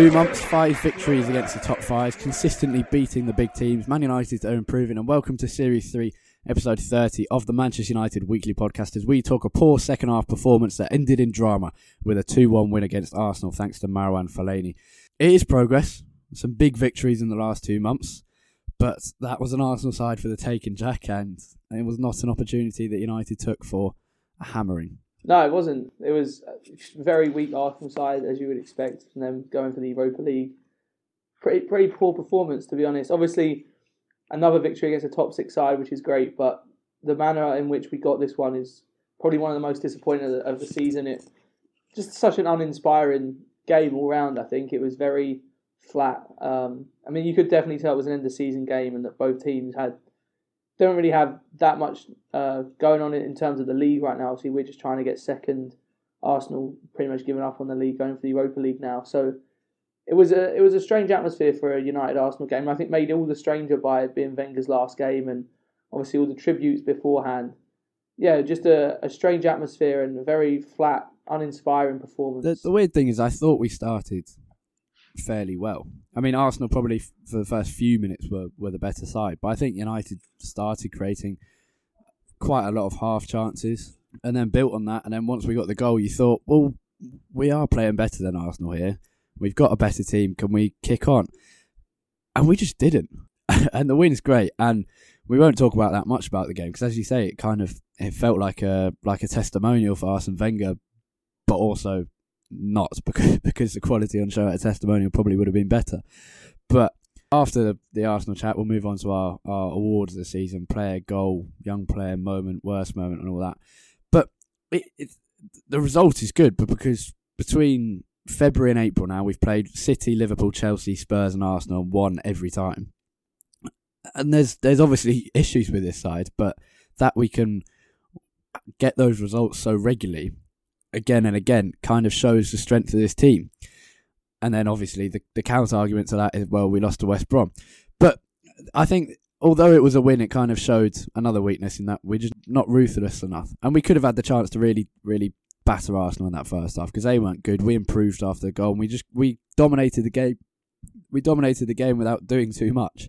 Two months, five victories against the top fives, consistently beating the big teams. Man United are improving, and welcome to Series 3, Episode 30 of the Manchester United Weekly Podcast as we talk a poor second half performance that ended in drama with a 2 1 win against Arsenal thanks to Marouane Fellaini. It is progress, some big victories in the last two months, but that was an Arsenal side for the taking, Jack, and it was not an opportunity that United took for a hammering. No, it wasn't. It was very weak Arsenal side, as you would expect from them going for the Europa League. Pretty, pretty poor performance, to be honest. Obviously, another victory against a top six side, which is great, but the manner in which we got this one is probably one of the most disappointing of the, of the season. It just such an uninspiring game all round. I think it was very flat. Um, I mean, you could definitely tell it was an end of season game, and that both teams had don't really have that much uh, going on in terms of the league right now. Obviously, we're just trying to get second. Arsenal pretty much giving up on the league, going for the Europa League now. So it was a it was a strange atmosphere for a United Arsenal game. I think made all the stranger by being Wenger's last game and obviously all the tributes beforehand. Yeah, just a, a strange atmosphere and a very flat, uninspiring performance. The, the weird thing is, I thought we started fairly well. I mean, Arsenal probably f- for the first few minutes were, were the better side, but I think United started creating quite a lot of half chances and then built on that. And then once we got the goal, you thought, well, we are playing better than Arsenal here. We've got a better team. Can we kick on? And we just didn't. and the win's great. And we won't talk about that much about the game because, as you say, it kind of it felt like a like a testimonial for Arsene Wenger, but also not because because the quality on show at a testimonial probably would have been better. But after the, the Arsenal chat, we'll move on to our, our awards the season: player, goal, young player, moment, worst moment, and all that. But it, it, the result is good, but because between February and April now, we've played City, Liverpool, Chelsea, Spurs, and Arsenal, and won every time. And there's there's obviously issues with this side, but that we can get those results so regularly again and again kind of shows the strength of this team. And then obviously the, the counter argument to that is, well, we lost to West Brom. But I think although it was a win, it kind of showed another weakness in that we're just not ruthless enough. And we could have had the chance to really, really batter Arsenal in that first half because they weren't good. We improved after the goal and we just, we dominated the game. We dominated the game without doing too much.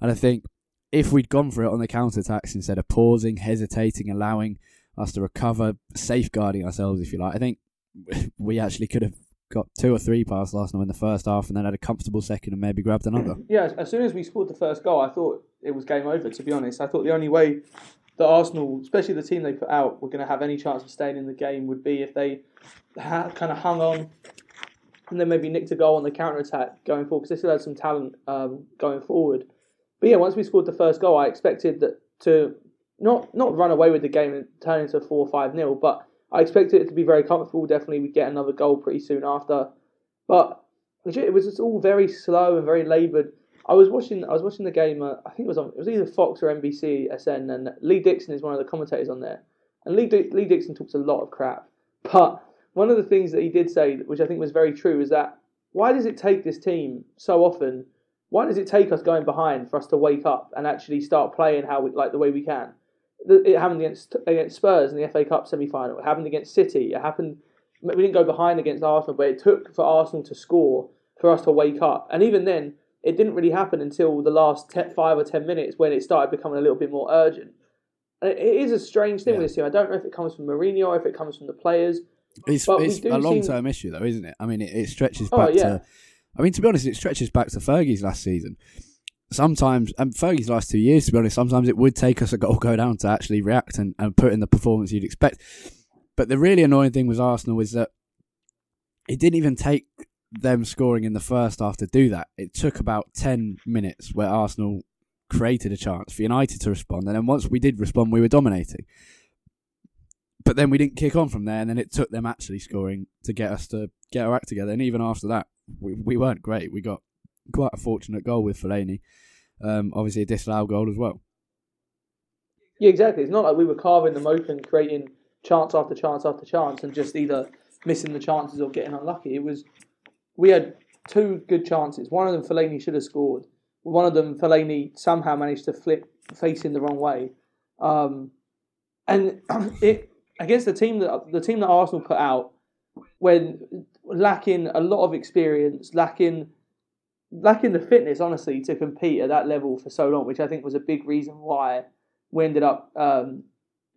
And I think if we'd gone for it on the counter attacks instead of pausing, hesitating, allowing us to recover, safeguarding ourselves, if you like. I think we actually could have got two or three past Arsenal in the first half and then had a comfortable second and maybe grabbed another. Yeah, as soon as we scored the first goal, I thought it was game over, to be honest. I thought the only way that Arsenal, especially the team they put out, were going to have any chance of staying in the game would be if they had kind of hung on and then maybe nicked a goal on the counter attack going forward because they still had some talent um, going forward. But yeah, once we scored the first goal, I expected that to not not run away with the game and turn into four or five nil, but I expected it to be very comfortable. Definitely, we'd get another goal pretty soon after, but it was just all very slow and very laboured. I was watching. I was watching the game. Uh, I think it was on. It was either Fox or NBC SN, and Lee Dixon is one of the commentators on there. And Lee, Lee Dixon talks a lot of crap, but one of the things that he did say, which I think was very true, is that why does it take this team so often? Why does it take us going behind for us to wake up and actually start playing how we like the way we can? It happened against against Spurs in the FA Cup semi final. It happened against City. It happened. We didn't go behind against Arsenal, but it took for Arsenal to score for us to wake up. And even then, it didn't really happen until the last te- five or ten minutes when it started becoming a little bit more urgent. And it, it is a strange thing yeah. with this team. I don't know if it comes from Mourinho or if it comes from the players. It's, it's a long term seem... issue, though, isn't it? I mean, it, it stretches oh, back oh, yeah. to. I mean, to be honest, it stretches back to Fergie's last season. Sometimes, and Fergie's last two years, to be honest, sometimes it would take us a goal go down to actually react and, and put in the performance you'd expect. But the really annoying thing with Arsenal is that it didn't even take them scoring in the first half to do that. It took about 10 minutes where Arsenal created a chance for United to respond. And then once we did respond, we were dominating. But then we didn't kick on from there, and then it took them actually scoring to get us to get our act together. And even after that, we, we weren't great. We got quite a fortunate goal with Fellaini. Um, obviously, a disallowed goal as well. Yeah, exactly. It's not like we were carving them open, creating chance after chance after chance, and just either missing the chances or getting unlucky. It was we had two good chances. One of them Fellaini should have scored. One of them Fellaini somehow managed to flip facing the wrong way. Um, and it against the team that the team that Arsenal put out when lacking a lot of experience, lacking lacking the fitness, honestly, to compete at that level for so long, which I think was a big reason why we ended up um,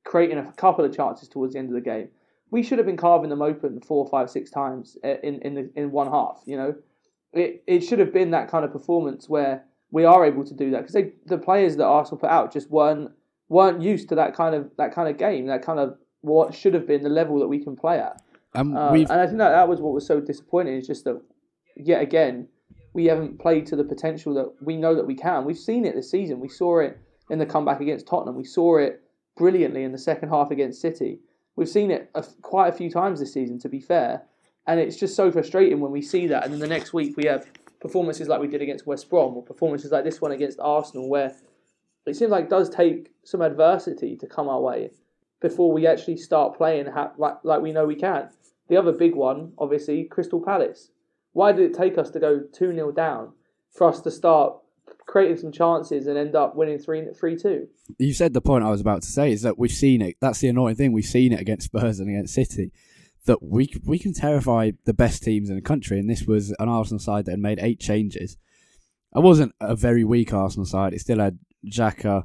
creating a couple of chances towards the end of the game we should have been carving them open four, five, six times in in the, in one half. You know, it it should have been that kind of performance where we are able to do that because the players that Arsenal put out just weren't weren't used to that kind of that kind of game, that kind of what should have been the level that we can play at. Um, um, and I think that that was what was so disappointing is just that yet again we haven't played to the potential that we know that we can. We've seen it this season. We saw it in the comeback against Tottenham. We saw it brilliantly in the second half against City. We've seen it a, quite a few times this season, to be fair, and it's just so frustrating when we see that, and then the next week we have performances like we did against West Brom, or performances like this one against Arsenal, where it seems like it does take some adversity to come our way before we actually start playing like we know we can. The other big one, obviously, Crystal Palace. Why did it take us to go 2 0 down for us to start creating some chances and end up winning 3 3 2. You said the point I was about to say is that we've seen it. That's the annoying thing. We've seen it against Spurs and against City. That we we can terrify the best teams in the country, and this was an Arsenal side that had made eight changes. It wasn't a very weak Arsenal side. It still had Xhaka,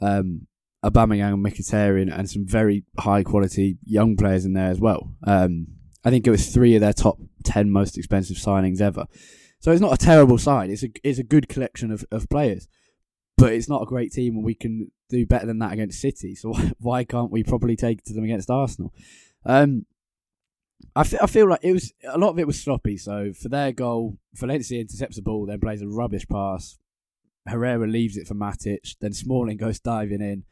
um, Aubameyang, and Mkhitaryan, and some very high quality young players in there as well. Um, I think it was three of their top ten most expensive signings ever. So it's not a terrible side. It's a it's a good collection of, of players, but it's not a great team, and we can do better than that against City. So why, why can't we probably take it to them against Arsenal? Um, I, f- I feel like it was a lot of it was sloppy. So for their goal, Valencia intercepts the ball, then plays a rubbish pass. Herrera leaves it for Matic, then Smalling goes diving in.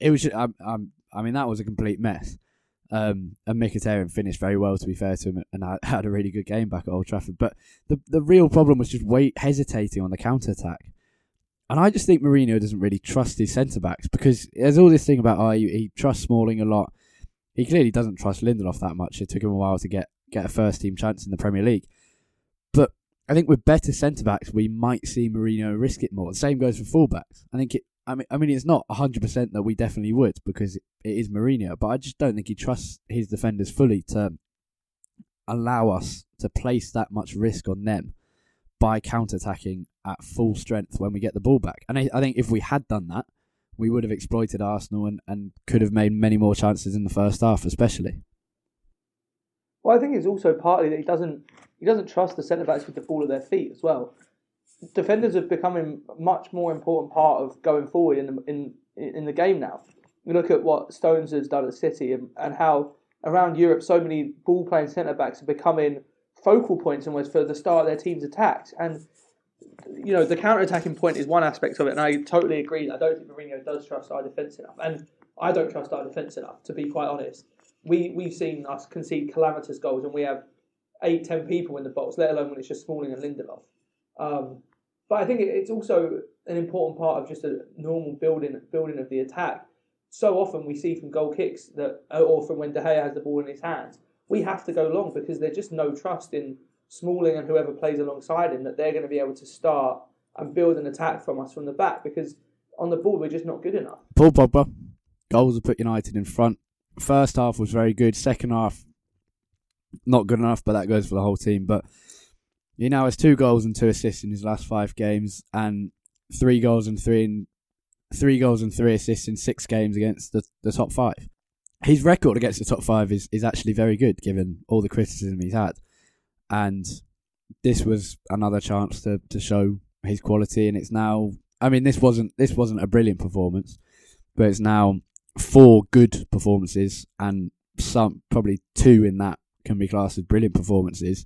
It was, just, I, I, I mean, that was a complete mess. Um, and Mkhitaryan finished very well, to be fair to him, and I had a really good game back at Old Trafford. But the the real problem was just wait hesitating on the counter attack. And I just think Mourinho doesn't really trust his centre backs because there's all this thing about oh he, he, trusts Smalling a lot. He clearly doesn't trust Lindelof that much. It took him a while to get get a first team chance in the Premier League. But I think with better centre backs, we might see Mourinho risk it more. The same goes for fullbacks. I think it I mean, I mean, it's not hundred percent that we definitely would because it, is Mourinho, but I just don't think he trusts his defenders fully to allow us to place that much risk on them by counter-attacking at full strength when we get the ball back. And I, I think if we had done that, we would have exploited Arsenal and, and could have made many more chances in the first half, especially. Well, I think it's also partly that he doesn't he doesn't trust the centre backs with the ball at their feet as well defenders are becoming a much more important part of going forward in the, in in the game now. We look at what Stones has done at City and, and how around Europe so many ball playing centre backs are becoming focal points almost for the start of their team's attacks. And you know the counter attacking point is one aspect of it, and I totally agree. I don't think Mourinho does trust our defence enough, and I don't trust our defence enough to be quite honest. we we've seen us concede calamitous goals, and we have eight, ten people in the box, let alone when it's just Smalling and Lindelof. Um, but I think it's also an important part of just a normal building building of the attack. So often we see from goal kicks that, uh, or from when De Gea has the ball in his hands, we have to go long because there's just no trust in Smalling and whoever plays alongside him that they're going to be able to start and build an attack from us from the back because on the ball we're just not good enough. Paul Pogba, goals have put United in front. First half was very good. Second half, not good enough, but that goes for the whole team. But he now has two goals and two assists in his last five games, and three goals and three in, three goals and three assists in six games against the, the top five. His record against the top five is, is actually very good, given all the criticism he's had. And this was another chance to, to show his quality, and it's now. I mean, this wasn't this wasn't a brilliant performance, but it's now four good performances, and some probably two in that can be classed as brilliant performances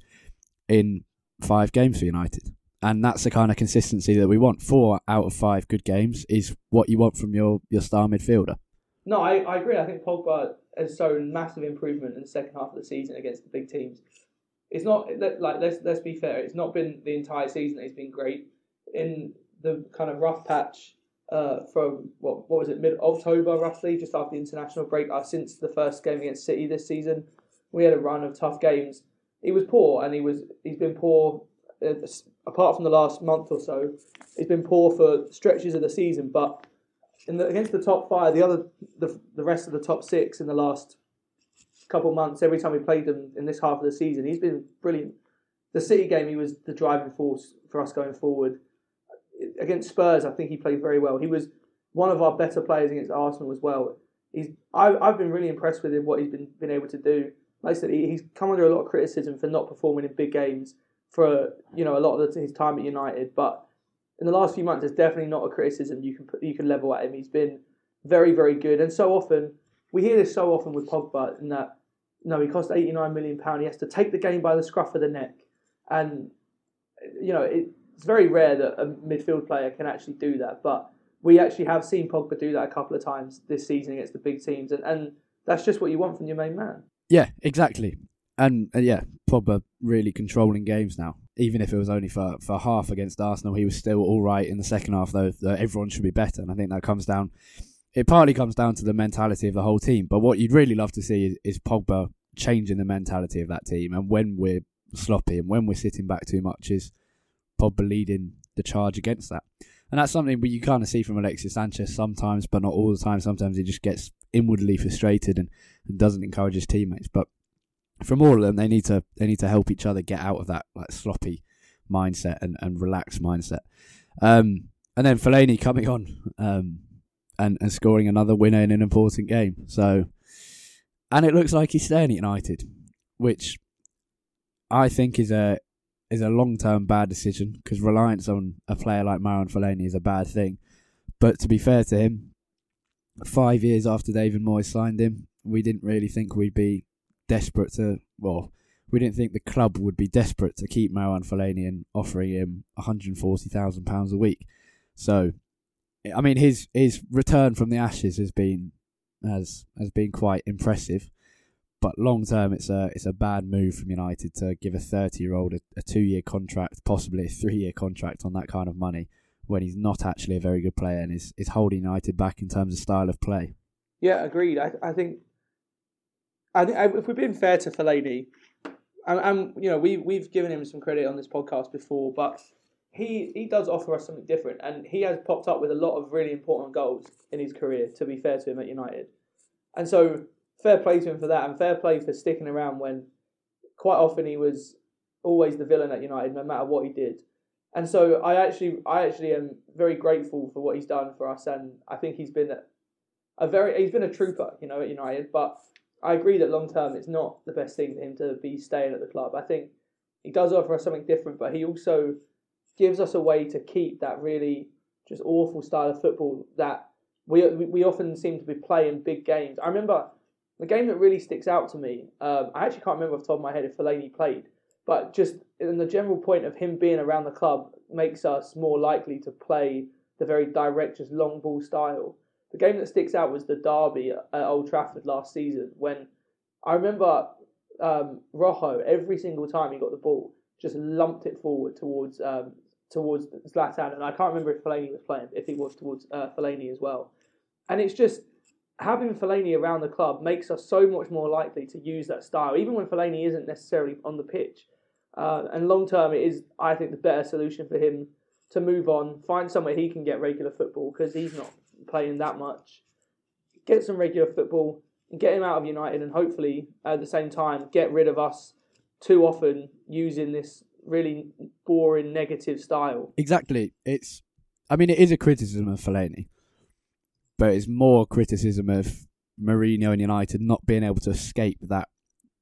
in five games for United. And that's the kind of consistency that we want. Four out of five good games is what you want from your, your star midfielder. No, I, I agree. I think Pogba has shown massive improvement in the second half of the season against the big teams. It's not like let's let's be fair. It's not been the entire season. He's been great in the kind of rough patch uh, from what what was it mid October roughly, just after the international break. Uh, since the first game against City this season, we had a run of tough games. He was poor, and he was he's been poor uh, apart from the last month or so. He's been poor for stretches of the season, but in the, against the top five, the other the the rest of the top six in the last couple months, every time we played them in this half of the season, he's been brilliant. The City game, he was the driving force for us going forward. Against Spurs, I think he played very well. He was one of our better players against Arsenal as well. He's I, I've been really impressed with him what he's been been able to do said, he's come under a lot of criticism for not performing in big games for you know a lot of his time at United. But in the last few months, there's definitely not a criticism you can put, you can level at him. He's been very very good, and so often we hear this so often with Pogba in that no, he cost 89 million pound. He has to take the game by the scruff of the neck, and you know it, it's very rare that a midfield player can actually do that, but. We actually have seen Pogba do that a couple of times this season against the big teams, and, and that's just what you want from your main man. Yeah, exactly. And uh, yeah, Pogba really controlling games now. Even if it was only for, for half against Arsenal, he was still all right in the second half. Though, though everyone should be better, and I think that comes down. It partly comes down to the mentality of the whole team. But what you'd really love to see is, is Pogba changing the mentality of that team. And when we're sloppy and when we're sitting back too much, is Pogba leading the charge against that. And that's something you kind of see from Alexis Sanchez sometimes, but not all the time. Sometimes he just gets inwardly frustrated and, and doesn't encourage his teammates. But from all of them, they need to they need to help each other get out of that like sloppy mindset and, and relaxed mindset. Um, and then Fellaini coming on um, and and scoring another winner in an important game. So, and it looks like he's staying at United, which I think is a is a long term bad decision because reliance on a player like Marouane Fellaini is a bad thing. But to be fair to him, five years after David Moyes signed him, we didn't really think we'd be desperate to. Well, we didn't think the club would be desperate to keep Marouane Fellaini and offering him one hundred forty thousand pounds a week. So, I mean, his his return from the ashes has been has has been quite impressive. But long term, it's a it's a bad move from United to give a thirty year old a, a two year contract, possibly a three year contract on that kind of money when he's not actually a very good player and is, is holding United back in terms of style of play. Yeah, agreed. I, I think I think if we're being fair to Fellaini, and, and you know we we've given him some credit on this podcast before, but he he does offer us something different, and he has popped up with a lot of really important goals in his career. To be fair to him at United, and so fair play to him for that, and fair play for sticking around when quite often he was always the villain at United, no matter what he did. And so I actually, I actually am very grateful for what he's done for us, and I think he's been a very, he's been a trooper, you know, at United. But I agree that long term, it's not the best thing for him to be staying at the club. I think he does offer us something different, but he also gives us a way to keep that really just awful style of football that we we often seem to be playing big games. I remember the game that really sticks out to me. Um, I actually can't remember off the top of my head if Fellaini played, but just in the general point of him being around the club makes us more likely to play the very direct, just long ball style. The game that sticks out was the derby at Old Trafford last season when I remember um, Rojo every single time he got the ball, just lumped it forward towards um, towards Zlatan, and I can't remember if Fellaini was playing, if he was towards uh, Fellaini as well. And it's just having Fellaini around the club makes us so much more likely to use that style, even when Fellaini isn't necessarily on the pitch. Uh, and long term, it is, I think, the better solution for him to move on, find somewhere he can get regular football because he's not playing that much. Get some regular football, get him out of United, and hopefully at the same time get rid of us too often using this really boring negative style. Exactly. It's. I mean, it is a criticism of Fellaini, but it's more criticism of Mourinho and United not being able to escape that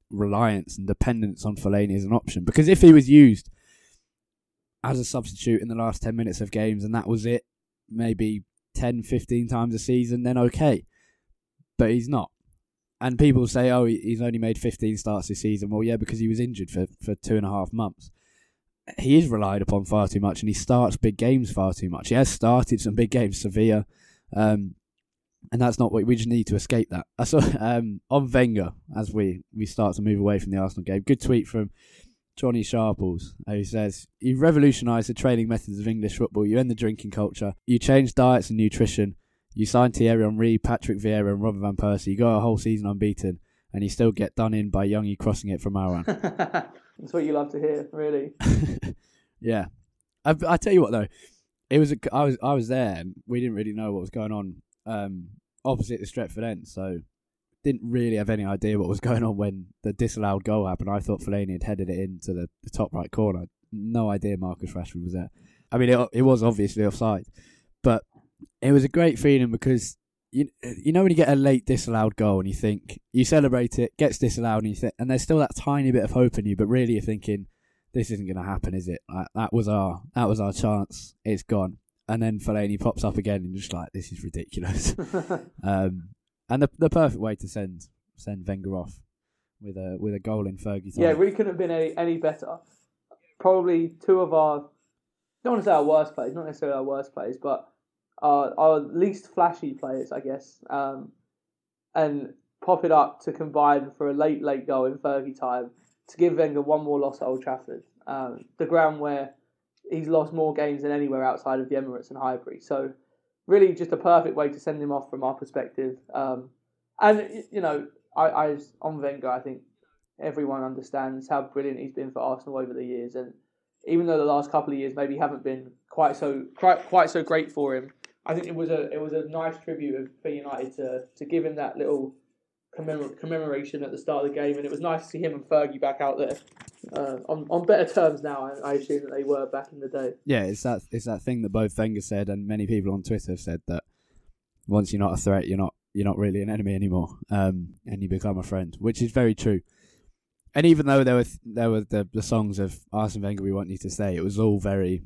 reliance and dependence on Fellaini as an option. Because if he was used as a substitute in the last 10 minutes of games and that was it, maybe 10, 15 times a season, then okay. But he's not. And people say, oh, he's only made 15 starts this season. Well, yeah, because he was injured for, for two and a half months. He is relied upon far too much and he starts big games far too much. He has started some big games, Sevilla. Um, and that's not what we just need to escape that. I saw um, on Wenger as we, we start to move away from the Arsenal game. Good tweet from Johnny Sharples, who says, You revolutionised the training methods of English football. You end the drinking culture. You changed diets and nutrition. You signed Thierry Henry, Patrick Vieira, and Robin Van Persie. You go a whole season unbeaten, and you still get done in by Youngie crossing it from Aaron. That's what you love to hear, really. yeah. I, I tell you what, though. It was a, I was I was there and we didn't really know what was going on um, opposite the Stretford end, so didn't really have any idea what was going on when the disallowed goal happened. I thought Fellaini had headed it into the, the top right corner. No idea Marcus Rashford was there. I mean, it, it was obviously offside, but it was a great feeling because you you know when you get a late disallowed goal and you think you celebrate it, gets disallowed, and you think, and there's still that tiny bit of hope in you, but really you're thinking this isn't going to happen, is it? Like, that was our that was our chance. It's gone, and then Fellaini pops up again and just like this is ridiculous. um, and the the perfect way to send send Wenger off with a with a goal in Fergie time. Yeah, we couldn't have been any, any better. Probably two of our, don't want to say our worst players, not necessarily our worst players, but our, our least flashy players, I guess. Um, and pop it up to combine for a late, late goal in Fergie time to give Wenger one more loss at Old Trafford. Um, the ground where he's lost more games than anywhere outside of the Emirates and Highbury. So really just a perfect way to send him off from our perspective. Um, and you know, I, I on Wenger, I think everyone understands how brilliant he's been for Arsenal over the years, and even though the last couple of years maybe haven't been quite so quite, quite so great for him, I think it was a it was a nice tribute for United to to give him that little commemor- commemoration at the start of the game, and it was nice to see him and Fergie back out there uh, on on better terms now. I, I, assume that they were back in the day. Yeah, it's that it's that thing that both Wenger said and many people on Twitter have said that once you're not a threat, you're not you're not really an enemy anymore, um, and you become a friend, which is very true. And even though there were th- there were the, the songs of Arsene Wenger, we want you to stay, it was all very.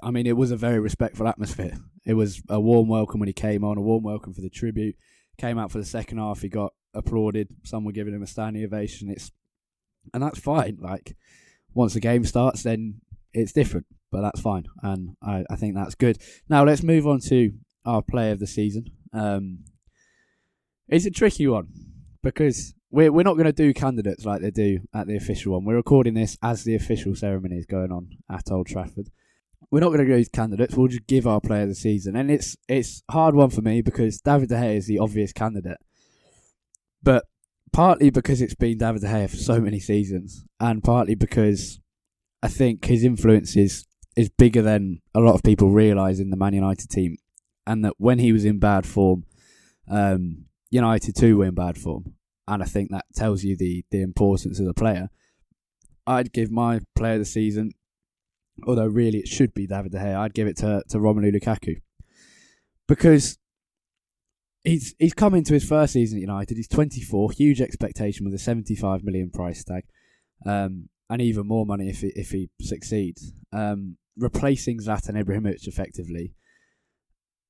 I mean, it was a very respectful atmosphere. It was a warm welcome when he came on, a warm welcome for the tribute. Came out for the second half, he got applauded. Some were giving him a standing ovation. It's and that's fine. Like once the game starts, then it's different, but that's fine, and I, I think that's good. Now let's move on to our player of the season. Um, it's a tricky one because we're we're not going to do candidates like they do at the official one. We're recording this as the official ceremony is going on at Old Trafford. We're not going to go candidates. We'll just give our player of the season, and it's it's hard one for me because David De Gea is the obvious candidate. But partly because it's been David De Gea for so many seasons, and partly because I think his influence is, is bigger than a lot of people realise in the Man United team, and that when he was in bad form, um, United too were in bad form, and I think that tells you the the importance of the player. I'd give my player of the season, although really it should be David De Gea. I'd give it to to Romelu Lukaku because he's he's come into his first season at United. He's 24, huge expectation with a 75 million price tag, um, and even more money if he, if he succeeds. Um, replacing Zlatan Ibrahimovic effectively,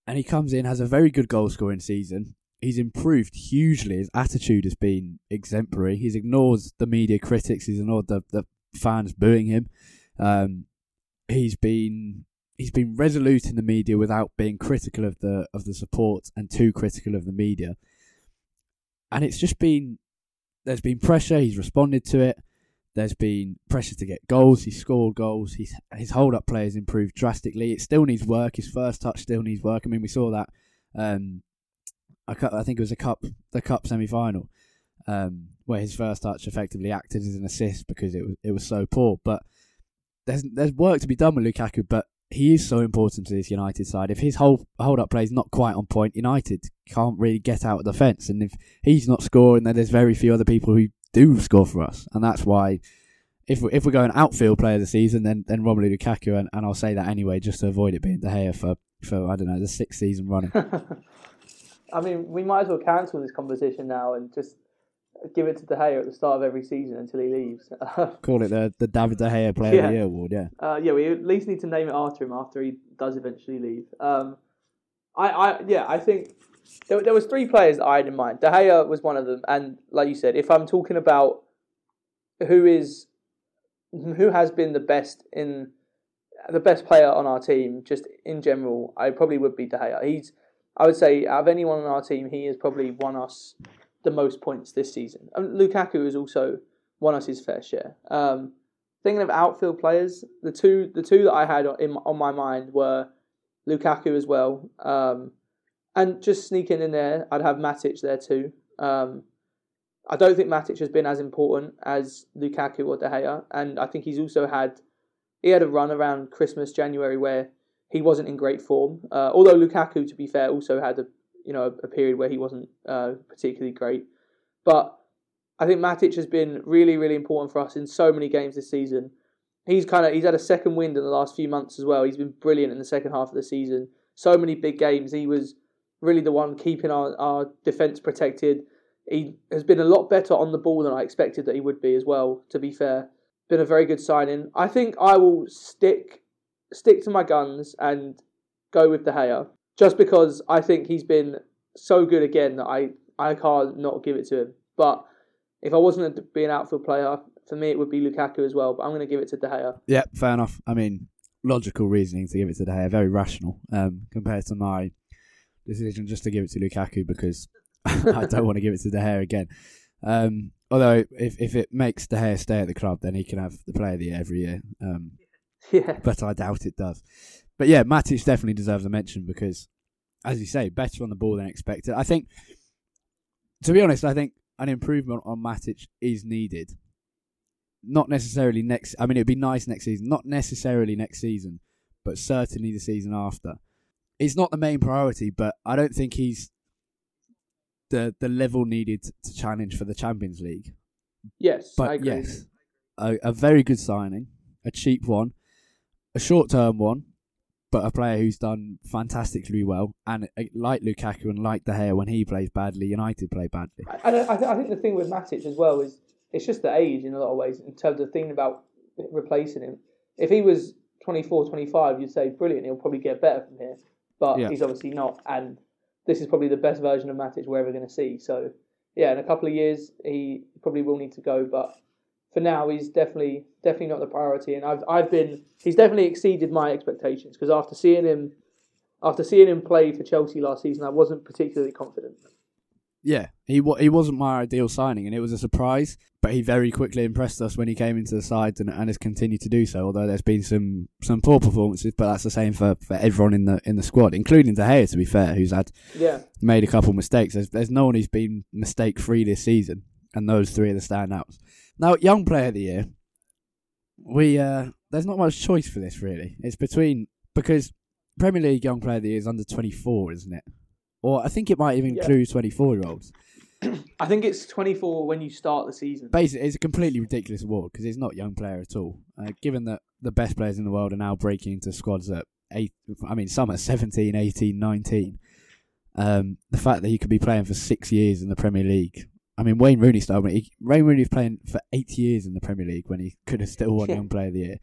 and he comes in has a very good goal scoring season. He's improved hugely. His attitude has been exemplary. He's ignored the media critics. He's ignored the, the fans booing him. Um, he's been he's been resolute in the media without being critical of the of the support and too critical of the media. And it's just been there's been pressure. He's responded to it. There's been pressure to get goals. He's scored goals. He's, his hold up play has improved drastically. It still needs work. His first touch still needs work. I mean, we saw that. Um, I, I think it was a cup, the cup semi final, um, where his first touch effectively acted as an assist because it was it was so poor. But there's there's work to be done with Lukaku. But he is so important to this United side. If his whole hold up play is not quite on point, United can't really get out of the fence. And if he's not scoring, then there's very few other people who do score for us, and that's why. If we're, if we're going outfield player of the season, then then Romelu Lukaku, and, and I'll say that anyway, just to avoid it being De Gea for, for I don't know the sixth season running. I mean, we might as well cancel this conversation now and just give it to De Gea at the start of every season until he leaves. Call it the the David De Gea Player Yeah. of the Year award. Yeah, Uh, yeah, we at least need to name it after him after he does eventually leave. Um, I, I, yeah, I think there, there was three players that I had in mind. De Gea was one of them, and like you said, if I'm talking about who is who has been the best in the best player on our team, just in general, I probably would be De Gea. He's, I would say, out of anyone on our team, he has probably won us the most points this season. And Lukaku has also won us his fair share. Um, thinking of outfield players, the two the two that I had in on my mind were Lukaku as well, um, and just sneaking in there, I'd have Matic there too. Um, I don't think Matic has been as important as Lukaku or De Gea, and I think he's also had he had a run around Christmas January where he wasn't in great form. Uh, although Lukaku, to be fair, also had a you know a period where he wasn't uh, particularly great, but I think Matic has been really, really important for us in so many games this season. He's kind of he's had a second wind in the last few months as well. He's been brilliant in the second half of the season. So many big games. He was really the one keeping our, our defence protected. He has been a lot better on the ball than I expected that he would be as well, to be fair. Been a very good signing. I think I will stick stick to my guns and go with De Gea. Just because I think he's been so good again that I, I can't not give it to him. But if I wasn't to be an outfield player, for me it would be Lukaku as well. But I'm going to give it to De Gea. yeah, fair enough. I mean, logical reasoning to give it to De Gea, very rational um, compared to my decision just to give it to Lukaku because I don't want to give it to De Gea again. Um, although if if it makes De Gea stay at the club, then he can have the Player of the Year every year. Um, Yeah. but I doubt it does. But yeah, Matic definitely deserves a mention because, as you say, better on the ball than expected. I think, to be honest, I think an improvement on Matic is needed. Not necessarily next. I mean, it'd be nice next season. Not necessarily next season, but certainly the season after. It's not the main priority, but I don't think he's the the level needed to challenge for the Champions League. Yes, But I agree. yes, a, a very good signing, a cheap one, a short term one, but a player who's done fantastically well. And uh, like Lukaku and like De Gea, when he plays badly, United play badly. I, I, I think the thing with Matic as well is it's just the age in a lot of ways in terms of thinking about replacing him. If he was 24, 25, you'd say brilliant, he'll probably get better from here. But Yeah. he's obviously not, and this is probably the best version of Matic we're ever going to see. So, yeah, in a couple of years, he probably will need to go, but for now, he's definitely definitely not the priority. And I've I've been he's definitely exceeded my expectations because after seeing him after seeing him play for Chelsea last season, I wasn't particularly confident. Yeah, he he wasn't my ideal signing, and it was a surprise. But he very quickly impressed us when he came into the side, and, and has continued to do so. Although there's been some, some poor performances, but that's the same for, for everyone in the in the squad, including De Gea. To be fair, who's had Yeah. made a couple mistakes. There's, there's no one who's been mistake free this season, and those three are the standouts. Now, young player of the year, we uh, there's not much choice for this really. It's between because Premier League young player of the year is under 24, isn't it? Or I think it might even Yeah. include 24 year olds. I think it's 24 when you start the season. Basically, it's a completely ridiculous award because it's not young player at all. Uh, given that the best players in the world are now breaking into squads at eight, I mean, some at 17, 18, 19. Um, the fact that he could be playing for six years in the Premier League. I mean, Wayne Rooney started. He, Wayne Rooney was playing for eight years in the Premier League when he could have still won Yeah. Young Player of the Year.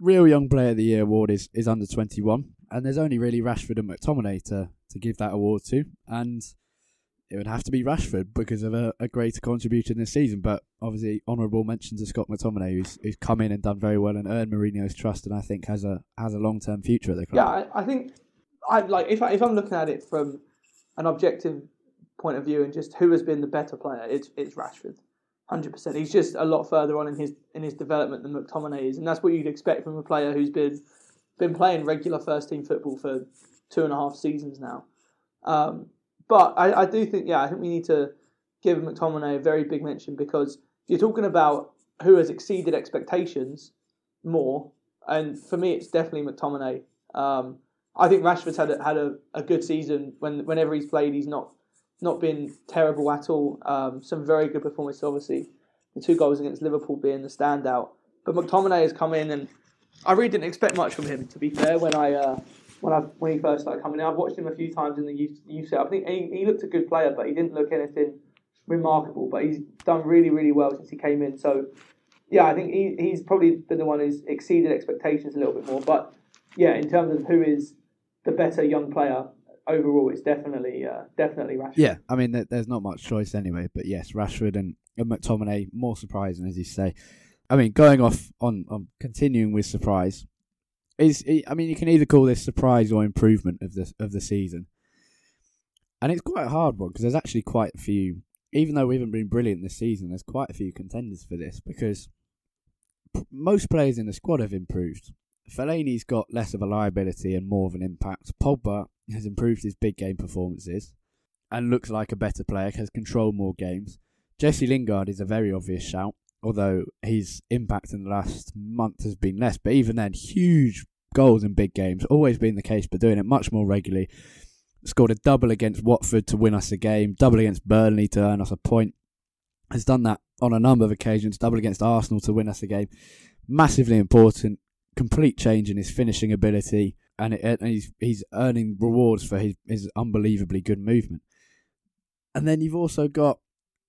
Real Young Player of the Year award is, is under 21, and there's only really Rashford and McTominay to, to give that award to. And it would have to be Rashford because of a, a greater contribution this season. But obviously, honourable mention to Scott McTominay, who's who's come in and done very well and earned Mourinho's trust, and I think has a has a long term future at the Yeah, club. I, I think I like if I, if I'm looking at it from an objective point of view and just who has been the better player, it's it's Rashford. hundred percent. He's just a lot further on in his in his development than McTominay is, and that's what you'd expect from a player who's been been playing regular first team football for two and a half seasons now. Um, but I, I do think, yeah, I think we need to give McTominay a very big mention because you're talking about who has exceeded expectations more, and for me, it's definitely McTominay. Um, I think Rashford's had a, had a, a good season. When whenever he's played, he's not not been terrible at all. Um, some very good performances, obviously. The two goals against Liverpool being the standout. But McTominay has come in, and I really didn't expect much from him. To be fair, when I uh, when I when he first started coming in, I've watched him a few times in the youth, youth set. I think he, he looked a good player, but he didn't look anything remarkable. But he's done really really well since he came in. So yeah, I think he, he's probably been the one who's exceeded expectations a little bit more. But yeah, in terms of who is the better young player overall, it's definitely uh, definitely Rashford. Yeah, I mean, there's not much choice anyway. But yes, Rashford and, and McTominay more surprising, as you say. I mean, going off on, on continuing with surprise is. I mean, you can either call this surprise or improvement of the of the season, and it's quite a hard one because there's actually quite a few. Even though we haven't been brilliant this season, there's quite a few contenders for this because most players in the squad have improved. Fellaini's got less of a liability and more of an impact. Pogba has improved his big game performances and looks like a better player, has controlled more games. Jesse Lingard is a very obvious shout, although his impact in the last month has been less. But even then, huge goals in big games, always been the case, but doing it much more regularly. Scored a double against Watford to win us a game, double against Burnley to earn us a point. Has done that on a number of occasions, double against Arsenal to win us a game. Massively important, complete change in his finishing ability, and, it, and he's he's earning rewards for his, his unbelievably good movement. And then you've also got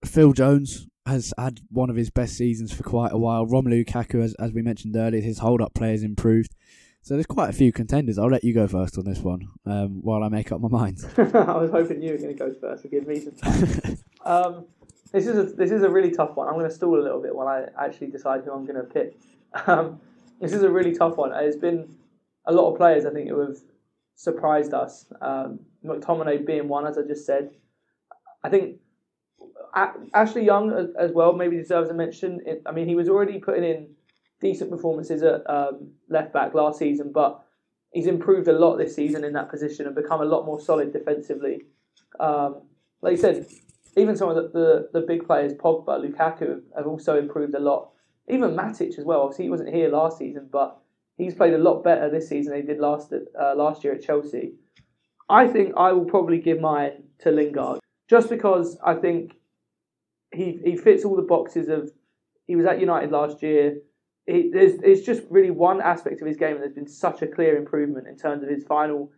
Phil Jones has had one of his best seasons for quite a while. Romelu Lukaku, as, as we mentioned earlier, his hold up play has improved. So there's quite a few contenders. I'll let you go first on this one um, while I make up my mind. I was hoping you were going to go first to give me some time. um, this is a this is a really tough one. I'm going to stall a little bit while I actually decide who I'm going to pick. Um, this is a really tough one. It's been a lot of players I think who have surprised us. Um, McTominay being one, as I just said. I think Ashley Young as well maybe deserves a mention. I mean, he was already putting in decent performances at um, left back last season, but he's improved a lot this season in that position and become a lot more solid defensively. Um, like you said, even some of the, the, the, big players, Pogba, Lukaku, have also improved a lot. Even Matic as well. Obviously, he wasn't here last season, but he's played a lot better this season than he did last uh, last year at Chelsea. I think I will probably give mine to Lingard, just because I think he he fits all the boxes of. He was at United last year. He, there's it's just really one aspect of his game, and there's been such a clear improvement in terms of his final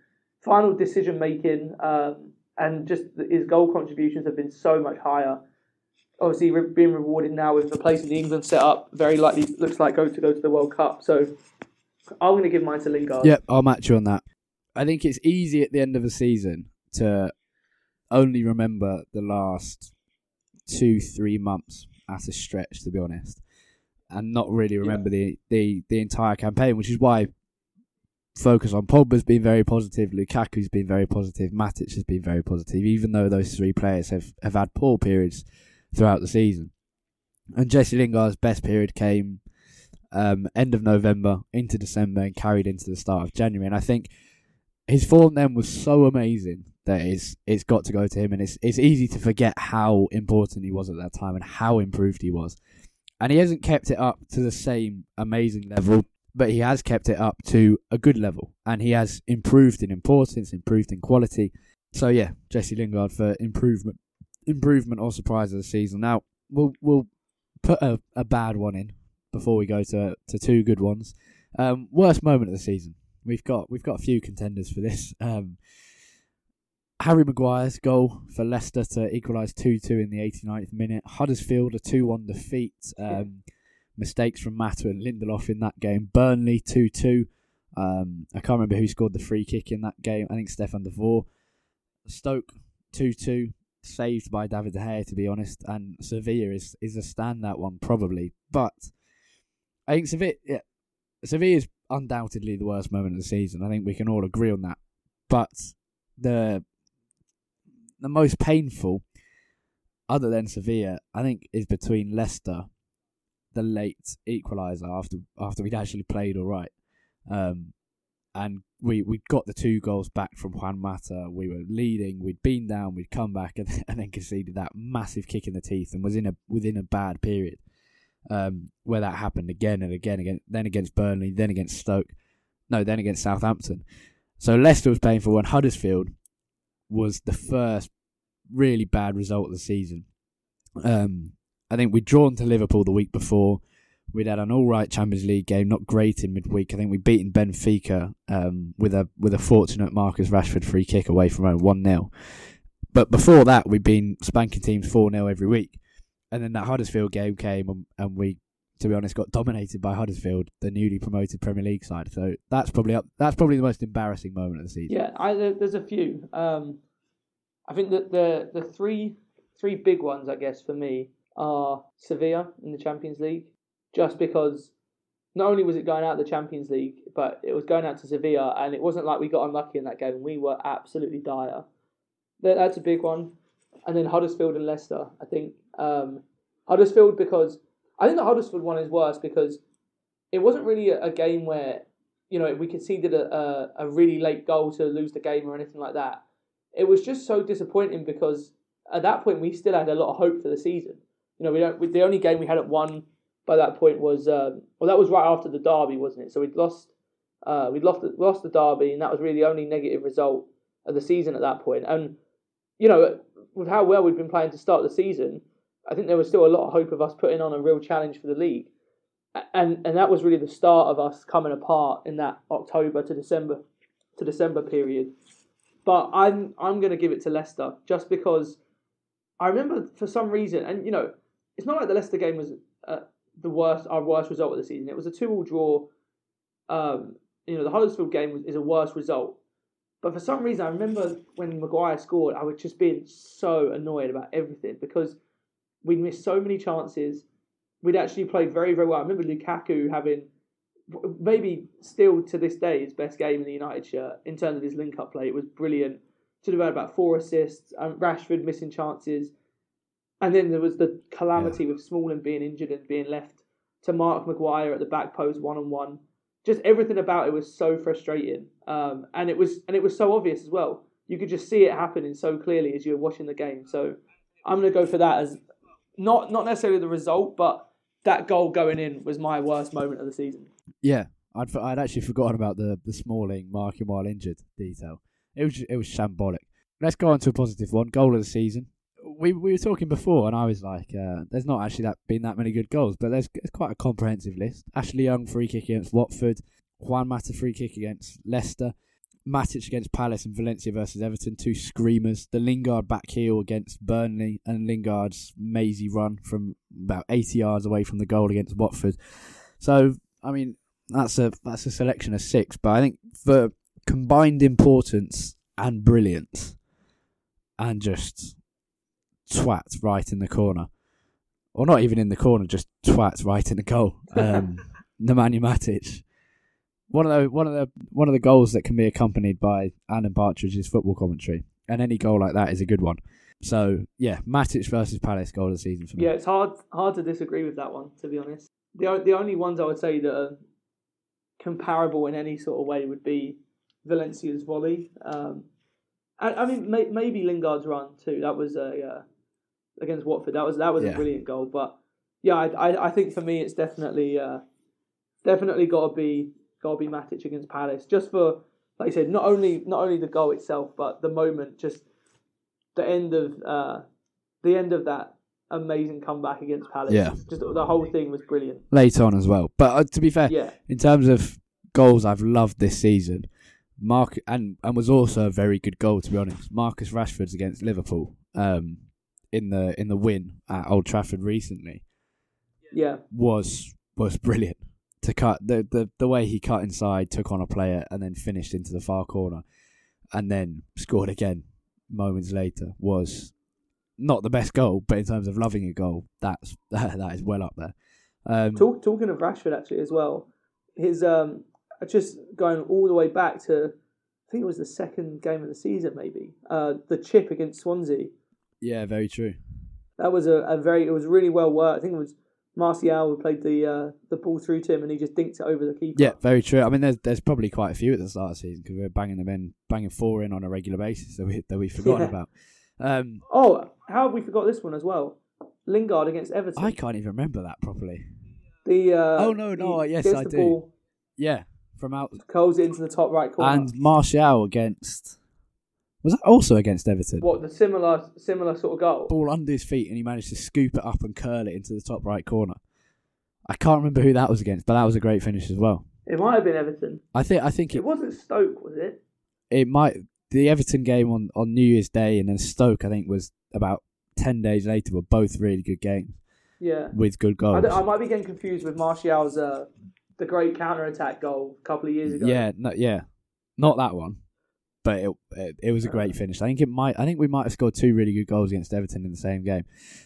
final decision making. Um, and just his goal contributions have been so much higher. Obviously, re- being rewarded now with the place in the England setup, very likely looks like go to go to the World Cup. So I'm going to give mine to Lingard. Yep, I'll match you on that. I think it's easy at the end of the season to only remember the last two, three months at a stretch, to be honest, and not really remember yeah. the, the the entire campaign, which is why focus on Pogba's been very positive, Lukaku's been very positive, Matic has been very positive, even though those three players have, have had poor periods throughout the season. And Jesse Lingard's best period came um, end of November into December and carried into the start of January. And I think his form then was so amazing that it's it's got to go to him, and it's it's easy to forget how important he was at that time and how improved he was. And he hasn't kept it up to the same amazing level but he has kept it up to a good level and he has improved in importance, improved in quality. So yeah, Jesse Lingard for improvement, improvement or surprise of the season. Now we'll we'll put a, a bad one in before we go to to two good ones. Um, worst moment of the season. We've got we've got a few contenders for this. Um, Harry Maguire's goal for Leicester to equalise 2 2 in the 89th minute. Huddersfield, a 2 1 defeat. Um, mistakes from Mata and Lindelof in that game. Burnley 2 2. Um, I can't remember who scored the free kick in that game. I think Stefan De Vrij. Stoke 2 2. Saved by David De Gea, to be honest. And Sevilla is, is a standout one, probably. But I think Sevilla, yeah, is undoubtedly the worst moment of the season. I think we can all agree on that. But the the most painful other than Sevilla, I think is between Leicester, the late equaliser after after we'd actually played all right, um, and we we got the two goals back from Juan Mata. We were leading, we'd been down, we'd come back, and, and then conceded that massive kick in the teeth, and was in a within a bad period um, where that happened again and again, again, then against Burnley, then against Stoke, no, then against Southampton. So Leicester was playing for one. Huddersfield was the first really bad result of the season. Um, I think we'd drawn to Liverpool the week before. We'd had an all right Champions League game, not great in midweek. I think we'd beaten Benfica um, with a with a fortunate Marcus Rashford free kick away from home, one 0 But before that, we'd been spanking teams four 0 every week, and then that Huddersfield game came, and, and we, to be honest, got dominated by Huddersfield, the newly promoted Premier League side. So that's probably up, that's probably the most embarrassing moment of the season. Yeah, I, there's a few. Um, I think that the the three three big ones, I guess, for me are Sevilla in the Champions League, just because not only was it going out of the Champions League, but it was going out to Sevilla, and it wasn't like we got unlucky in that game. We were absolutely dire. That's a big one. And then Huddersfield and Leicester. I think um, Huddersfield because I think the Huddersfield one is worse because it wasn't really a, a game where you know we conceded a, a, a really late goal to lose the game or anything like that it was just so disappointing because at that point we still had a lot of hope for the season. You know, we don't. We, the only game we hadn't won by that point was um, well, that was right after the derby, wasn't it? So we'd lost, uh, we'd lost the, lost the derby, and that was really the only negative result of the season at that point. And you know, with how well we'd been playing to start the season, I think there was still a lot of hope of us putting on a real challenge for the league. And and that was really the start of us coming apart in that October to December to December period. But I'm I'm going to give it to Leicester just because I remember for some reason, and you know, it's not like the Leicester game was uh, the worst our worst result of the season. It was a two-all draw. Um, you know, the Huddersfield game is a worse result. But for some reason, I remember when Maguire scored, I was just being so annoyed about everything because we'd missed so many chances. We'd actually played very, very well. I remember Lukaku having maybe still to this day his best game in the United shirt in terms of his link up play. It was brilliant. Should have had about four assists. Um, Rashford missing chances, and then there was the calamity yeah. with Smalling being injured and being left to Mark Maguire at the back post one on one. Just everything about it was so frustrating, um, and it was and it was so obvious as well. You could just see it happening so clearly as you were watching the game. So I'm going to go for that as not not necessarily the result, but that goal going in was my worst moment of the season. Yeah, I'd I'd actually forgotten about the the Smalling marking while injured detail. It was it was shambolic. Let's go on to a positive one. Goal of the season. We we were talking before, and I was like, uh, "There's not actually that been that many good goals, but there's, there's quite a comprehensive list." Ashley Young free kick against Watford, Juan Mata free kick against Leicester, Matic against Palace and Valencia versus Everton, two screamers. The Lingard back heel against Burnley and Lingard's mazy run from about 80 yards away from the goal against Watford. So, I mean, that's a that's a selection of six, but I think for combined importance and brilliance, and just twat right in the corner, or not even in the corner, just twat right in the goal. Um, Nemanja Matic one of the one of the one of the goals that can be accompanied by Alan Partridge's football commentary, and any goal like that is a good one. So yeah, Matic versus Palace goal of the season for me. Yeah, it's hard hard to disagree with that one. To be honest, the the only ones I would say that are comparable in any sort of way would be Valencia's volley. Um, I, I mean, may, maybe Lingard's run too. That was a uh, against Watford. That was that was yeah. a brilliant goal. But yeah, I, I, I think for me it's definitely uh, definitely got to be to Matic against Palace, just for like I said, not only not only the goal itself, but the moment, just the end of uh, the end of that amazing comeback against Palace. Yeah, just the whole thing was brilliant. Late on as well, but uh, to be fair, yeah. in terms of goals I've loved this season, Mark and and was also a very good goal to be honest. Marcus Rashford's against Liverpool um, in the in the win at Old Trafford recently. Yeah, was was brilliant to cut the, the the way he cut inside, took on a player, and then finished into the far corner, and then scored again moments later was not the best goal, but in terms of loving a goal, that's that, is well up there. Um, Talk, talking of Rashford, actually as well, his um, just going all the way back to I think it was the second game of the season, maybe uh, the chip against Swansea. Yeah, very true. That was a, a very it was really well worked. I think it was Martial who played the uh, the ball through to him and he just dinked it over the keeper. Yeah, very true. I mean, there's there's probably quite a few at the start of the season because we are banging them in, banging four in on a regular basis that we that we forgotten Yeah. about. Um, Oh, how have we forgot this one as well? Lingard against Everton. I can't even remember that properly. The uh, Oh, no, no, yes, I do. Ball, Yeah, from out curls it into the top right corner. and Martial against was that also against Everton? what the similar similar sort of goal? Ball under his feet and he managed to scoop it up and curl it into the top right corner. I can't remember who that was against, but that was a great finish as well. It might have been Everton. I think I think It it wasn't Stoke, was it? it might the Everton game on, on New Year's Day and then Stoke I think was about ten days later were both really good games Yeah. with good I, goals. don't- I might be getting confused with Martial's uh, the great counter attack goal a couple of years ago. Yeah, no, yeah, not that one, but it, it it was a great finish. I think it might. I think we might have scored two really good goals against Everton in the same game.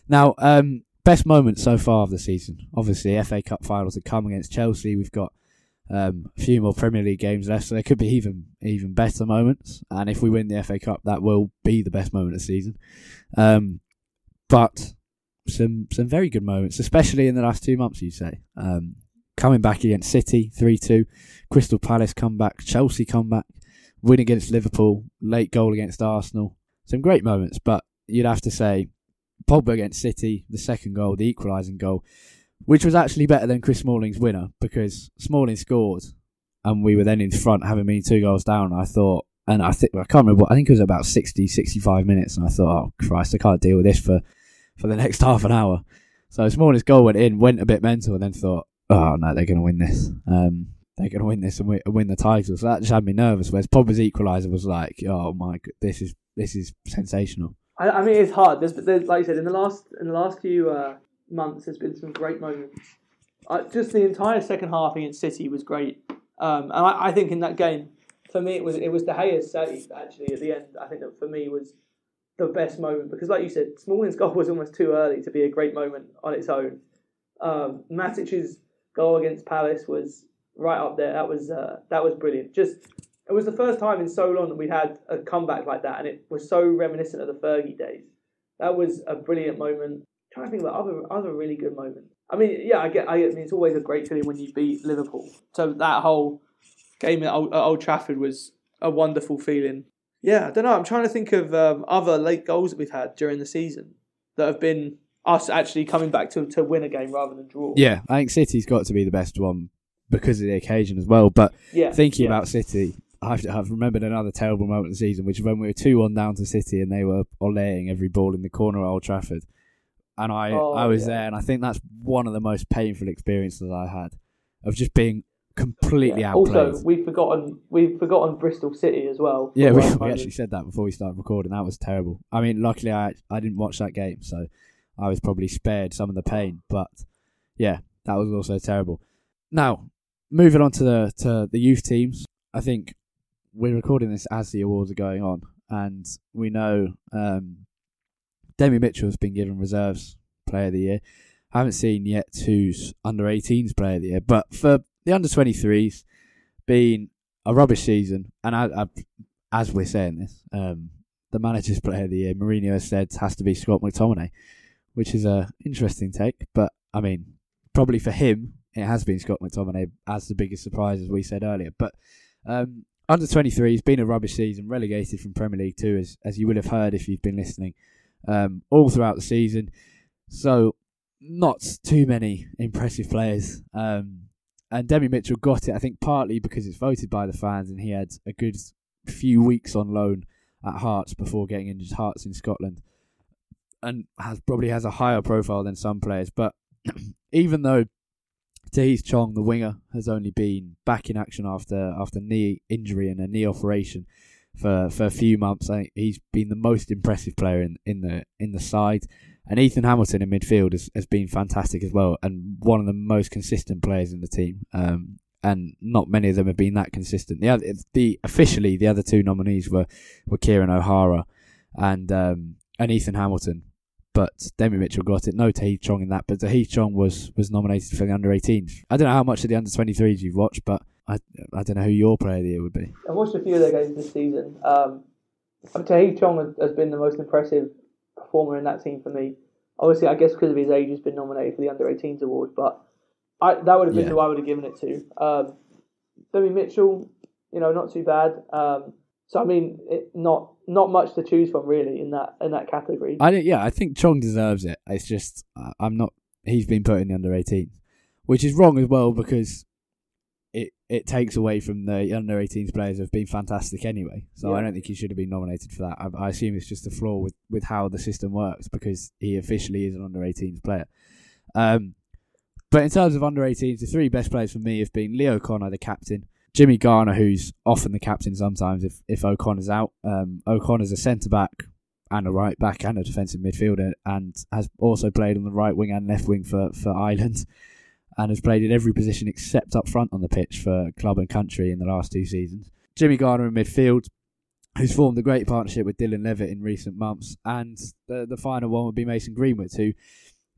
Now, um, best moment so far of the season. Obviously, FA Cup finals have come against Chelsea. We've got um, a few more Premier League games left, so there could be even even better moments. And if we win the FA Cup, that will be the best moment of the season. Um, but some some very good moments, especially in the last two months. You say um, coming back against City three two, Crystal Palace comeback, Chelsea come back, win against Liverpool, late goal against Arsenal. Some great moments, but you'd have to say Pogba against City, the second goal, the equalising goal, which was actually better than Chris Smalling's winner because Smalling scored and we were then in front having been two goals down. I thought, and I think I can't remember. I think it was about 60, 65 minutes, and I thought, oh Christ, I can't deal with this for for the next half an hour. So Smalling's goal went in, went a bit mental, and then thought, oh no, they're going to win this. Um, they're going to win this and win, the title. So that just had me nervous. Whereas Pogba's equaliser was like, oh my, god, this is this is sensational. I, I mean, it's hard. There's, there's, like you said, in the last in the last few uh, months, there's been some great moments. Uh, just the entire second half against City was great, um, and I, I think in that game, for me, it was it was De Gea's save actually at the end. I think that for me was the best moment because, like you said, Smalling's goal was almost too early to be a great moment on its own. Um, Matic's goal against Palace was right up there. That was uh, that was brilliant. Just it was the first time in so long that we'd had a comeback like that, and it was so reminiscent of the Fergie days. That was a brilliant moment. I'm trying to think about other other really good moments. I mean, yeah, I get. I, mean, it's always a great feeling when you beat Liverpool. So that whole game at Old, at Old Trafford was a wonderful feeling. Yeah, I don't know. I'm trying to think of um, other late goals that we've had during the season that have been us actually coming back to to win a game rather than draw. Yeah, I think City's got to be the best one because of the occasion as well. But yeah. thinking yeah. about City, I've, I've remembered another terrible moment of the season, which is when we were 2 1 down to City and they were olaying every ball in the corner at Old Trafford. And I, Oh, I was yeah. there, and I think that's one of the most painful experiences I had of just being completely Yeah. outplayed. Also, we've forgotten we've forgotten Bristol City as well. yeah, we, we actually said that before we started recording. That was terrible. I mean, luckily I I didn't watch that game, so I was probably spared some of the pain. But yeah, that was also terrible. Now, moving on to the to the youth teams, I think we're recording this as the awards are going on, and we know um, Demi Mitchell has been given reserves player of the year. I haven't seen yet who's under 18s player of the year, but for the under 23s, been a rubbish season, and I, I, as we're saying this, um, the manager's player of the year, Mourinho has said has to be Scott McTominay, which is a interesting take. But I mean, probably for him, it has been Scott McTominay as the biggest surprise, as we said earlier. But um, under 23 has been a rubbish season, relegated from Premier League Two, as as you would have heard if you've been listening, um, all throughout the season. So not too many impressive players. Um, and Demi Mitchell got it, I think, partly because it's voted by the fans, and he had a good few weeks on loan at Hearts before getting injured. Hearts in Scotland, and has probably has a higher profile than some players. But even though Tahith Chong, the winger, has only been back in action after after knee injury and a knee operation for for a few months, he's been the most impressive player in, in the in the side. And Ethan Hamilton in midfield has, has been fantastic as well, and one of the most consistent players in the team. Um, and not many of them have been that consistent. The other, the officially the other two nominees were, were Kieran O'Hara and um, and Ethan Hamilton, but Demi Mitchell got it. No Tahith Chong in that, but Tahith Chong was was nominated for the under 18s. I don't know how much of the under 23s you've watched, but I I don't know who your player of the year would be. I've watched a few of their games this season. Um, Tahith Chong has, has been the most impressive performer in that team for me. Obviously, I guess because of his age, he's been nominated for the under 18s award, but I, that would have been Yeah. who I would have given it to. Um, Demi Mitchell, you know, not too bad. Um, so I mean, it, not not much to choose from really in that in that category. I don't- yeah, I think Chong deserves it. It's just I'm not. He's been put in the under 18, which is wrong as well because it it takes away from the under 18s players who have been fantastic anyway. So I don't think he should have been nominated for that. I, I assume it's just a flaw with with how the system works because he officially is an under 18s player. Um, but in terms of under 18s, the three best players for me have been Lee O'Connor, the captain. Jimmy Garner, who's often the captain sometimes if, if O'Connor's out. Um, O'Connor's a centre back and a right back and a defensive midfielder, and has also played on the right wing and left wing for, for Ireland, and has played in every position except up front on the pitch for club and country in the last two seasons. Jimmy Garner in midfield, who's formed a great partnership with Dylan Levitt in recent months, and the the final one would be Mason Greenwood, who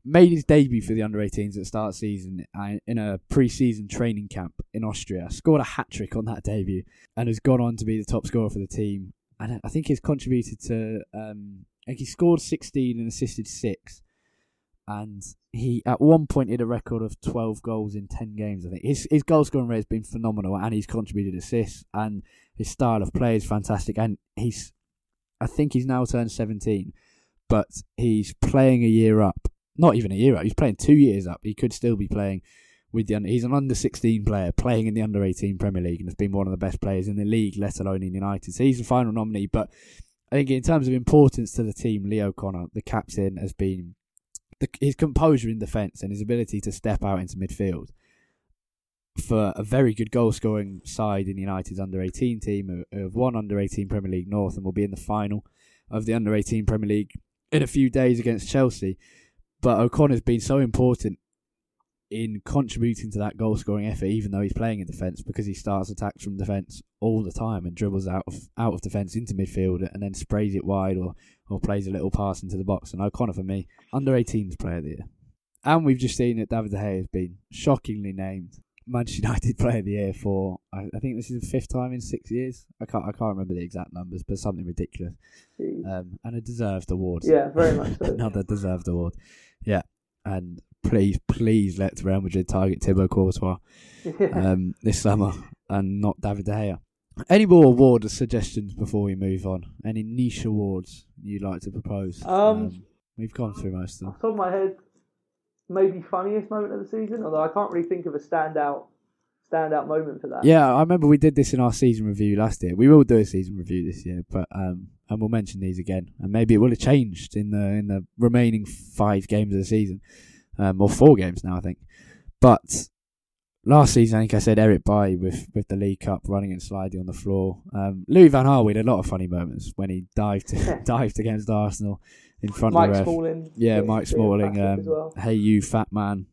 made his debut for the under 18s at start season uh, in a pre-season training camp in Austria. Scored a hat trick on that debut and has gone on to be the top scorer for the team. And I think he's contributed to. Um, I think he scored 16 and assisted six. And he at one point hit a record of 12 goals in 10 games. I think his his goal scoring rate has been phenomenal, and he's contributed assists, and his style of play is fantastic. And he's, I think he's now turned 17, but he's playing a year up not even a year up. He's playing two years up. He could still be playing with the under. He's an under sixteen player playing in the under eighteen Premier League and has been one of the best players in the league, let alone in United. So he's the final nominee. But I think in terms of importance to the team, Lee O'Connor, the captain, has been the, his composure in defence and his ability to step out into midfield for a very good goal scoring side in United's under 18 team have won under 18 Premier League North and will be in the final of the under 18 Premier League in a few days against Chelsea. But O'Connor's been so important in contributing to that goal scoring effort, even though he's playing in defence, because he starts attacks from defence all the time and dribbles out of out of defence into midfield and then sprays it wide or, or plays a little pass into the box. And O'Connor for me, under 18s player of the year. And we've just seen that David De Gea has been shockingly named Manchester United Player of the Year for I, I think this is the fifth time in six years. I can't I can't remember the exact numbers, but something ridiculous. Um, and a deserved award. Yeah, very much so. Another deserved award. Yeah. And please, please let Real Madrid target Thibaut Courtois um, this summer and not David De Gea. Any more award suggestions before we move on? Any niche awards you'd like to propose? Um, we've gone through most of them. Off top of my head, maybe funniest moment of the season, although I can't really think of a standout standout moment for that. Yeah, I remember we did this in our season review last year. We will do a season review this year, but um, and we'll mention these again, and maybe it will have changed in the in the remaining five games of the season, um, or four games now, I think. But last season, I think I said Eric Bailly with with the League Cup running and sliding on the floor. Um, Louis Van Gaal had a lot of funny moments when he dived dived against Arsenal in front Mike of the ref. Smalling. Yeah, Mike Smalling. back up as Um, well. Hey, you fat man.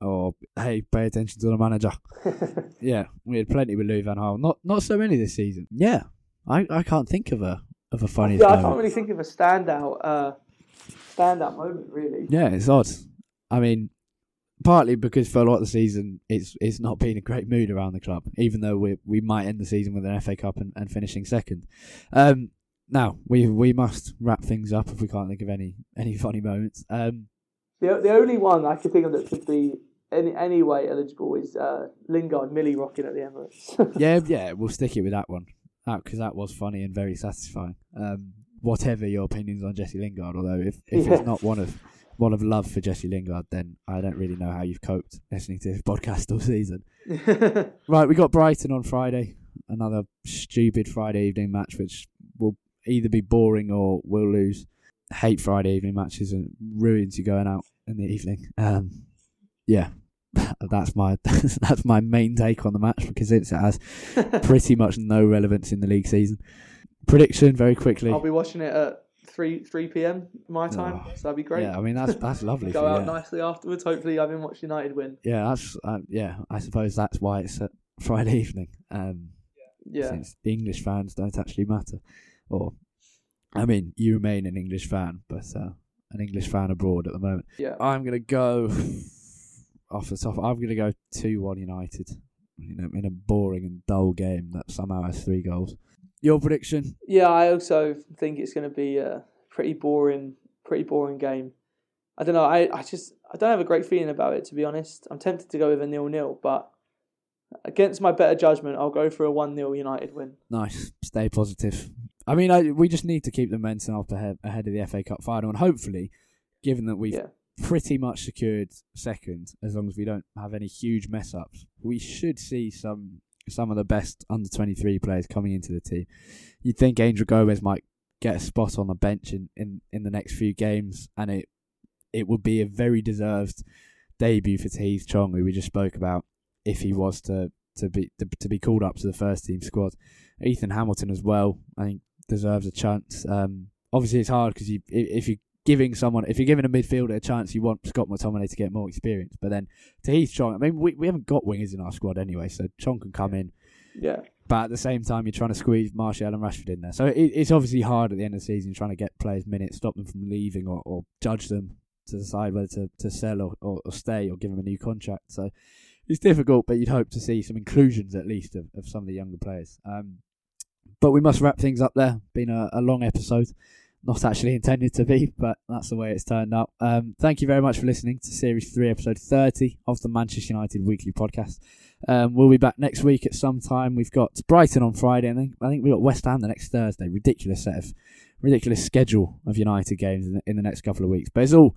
Or hey, pay attention to the manager. Yeah, we had plenty with Louis Van Gaal. Not not so many this season. Yeah, I, I can't think of a of a funny. yeah, I can't really think of a standout uh, standout moment really. Yeah, it's odd. I mean, partly because for a lot of the season, it's it's not been a great mood around the club. Even though we we might end the season with an FA Cup and, and finishing second. Um, now we we must wrap things up if we can't think of any any funny moments. Um, The the only one I could think of that could be any any way eligible is uh, Lingard Milly rocking at the Emirates. yeah, yeah, we'll stick it with that one. because that was funny and very satisfying. Um, whatever your opinions on Jesse Lingard, although if, if Yeah. it's not one of one of love for Jesse Lingard, then I don't really know how you've coped listening to this podcast all season. Right, we got Brighton on Friday. Another stupid Friday evening match, which either be boring or we'll lose. Hate Friday evening matches and ruins you going out in the evening. Um, yeah, that's my that's my main take on the match because it has pretty much no relevance in the league season. Prediction very quickly. I'll be watching it at three three p.m. my time, Oh, so that'd be great. Yeah, I mean that's that's lovely. Go out yeah. nicely afterwards. Hopefully, I've been watching United win. Yeah, that's uh, yeah. I suppose that's why it's at Friday evening. Um, Yeah, since the English fans don't actually matter. Or, I mean, you remain an English fan, but uh, an English fan abroad at the moment. yeah. I'm gonna go off the top. I'm gonna go two one United. You know, in a boring and dull game that somehow has three goals. Your prediction? Yeah, I also think it's going to be a pretty boring, pretty boring game. I don't know. I, I just I don't have a great feeling about it to be honest. I'm tempted to go with a nil nil, but against my better judgment, I'll go for a one 0 United win. Nice. Stay positive. I mean, I, we just need to keep the momentum up ahead, ahead of the FA Cup final, and hopefully, given that we've Yeah. pretty much secured second, as long as we don't have any huge mess ups, we should see some some of the best under twenty three players coming into the team. You'd think Angel Gomes might get a spot on the bench in, in, in the next few games, and it it would be a very deserved debut for Tahith Chong, who we just spoke about, if he was to to be to, to be called up to the first team squad. Ethan Hamilton as well, I think deserves a chance. Um, obviously, it's hard because you if you're giving someone if you're giving a midfielder a chance, you want Scott McTominay to get more experience. But then to Tahith Chong, I mean, we we haven't got wingers in our squad anyway, so Chong can come in. Yeah. But at the same time, you're trying to squeeze Martial and Rashford in there. So it, it's obviously hard at the end of the season trying to get players minutes, stop them from leaving, or, or judge them to decide whether to, to sell or, or, or stay or give them a new contract. So it's difficult, but you'd hope to see some inclusions at least of, of some of the younger players. Um, but we must wrap things up there. Been a, a long episode. Not actually intended to be, but that's the way it's turned out. Um, thank you very much for listening to Series 3, Episode 30 of the Manchester United Weekly Podcast. Um, we'll be back next week at some time. We've got Brighton on Friday, and I think, I think we've got West Ham the next Thursday. Ridiculous set of, ridiculous schedule of United games in the, in the next couple of weeks. But it's all,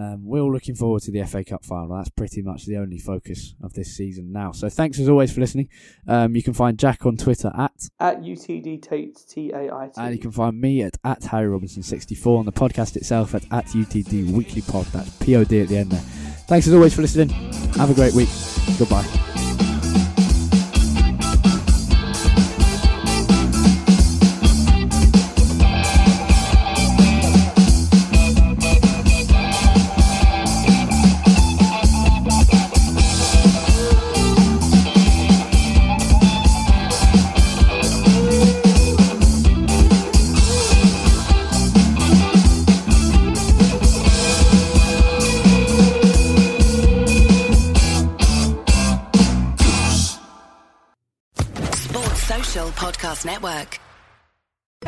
um, we're all looking forward to the FA Cup final. That's pretty much the only focus of this season now. So thanks as always for listening. Um, you can find Jack on Twitter at, At UTD Tait T A I T. and you can find me at, at Harry Robinson64 on the podcast itself at, at UTD Weekly Pod. That's P O D at the end there. Thanks as always for listening. Have a great week. Goodbye.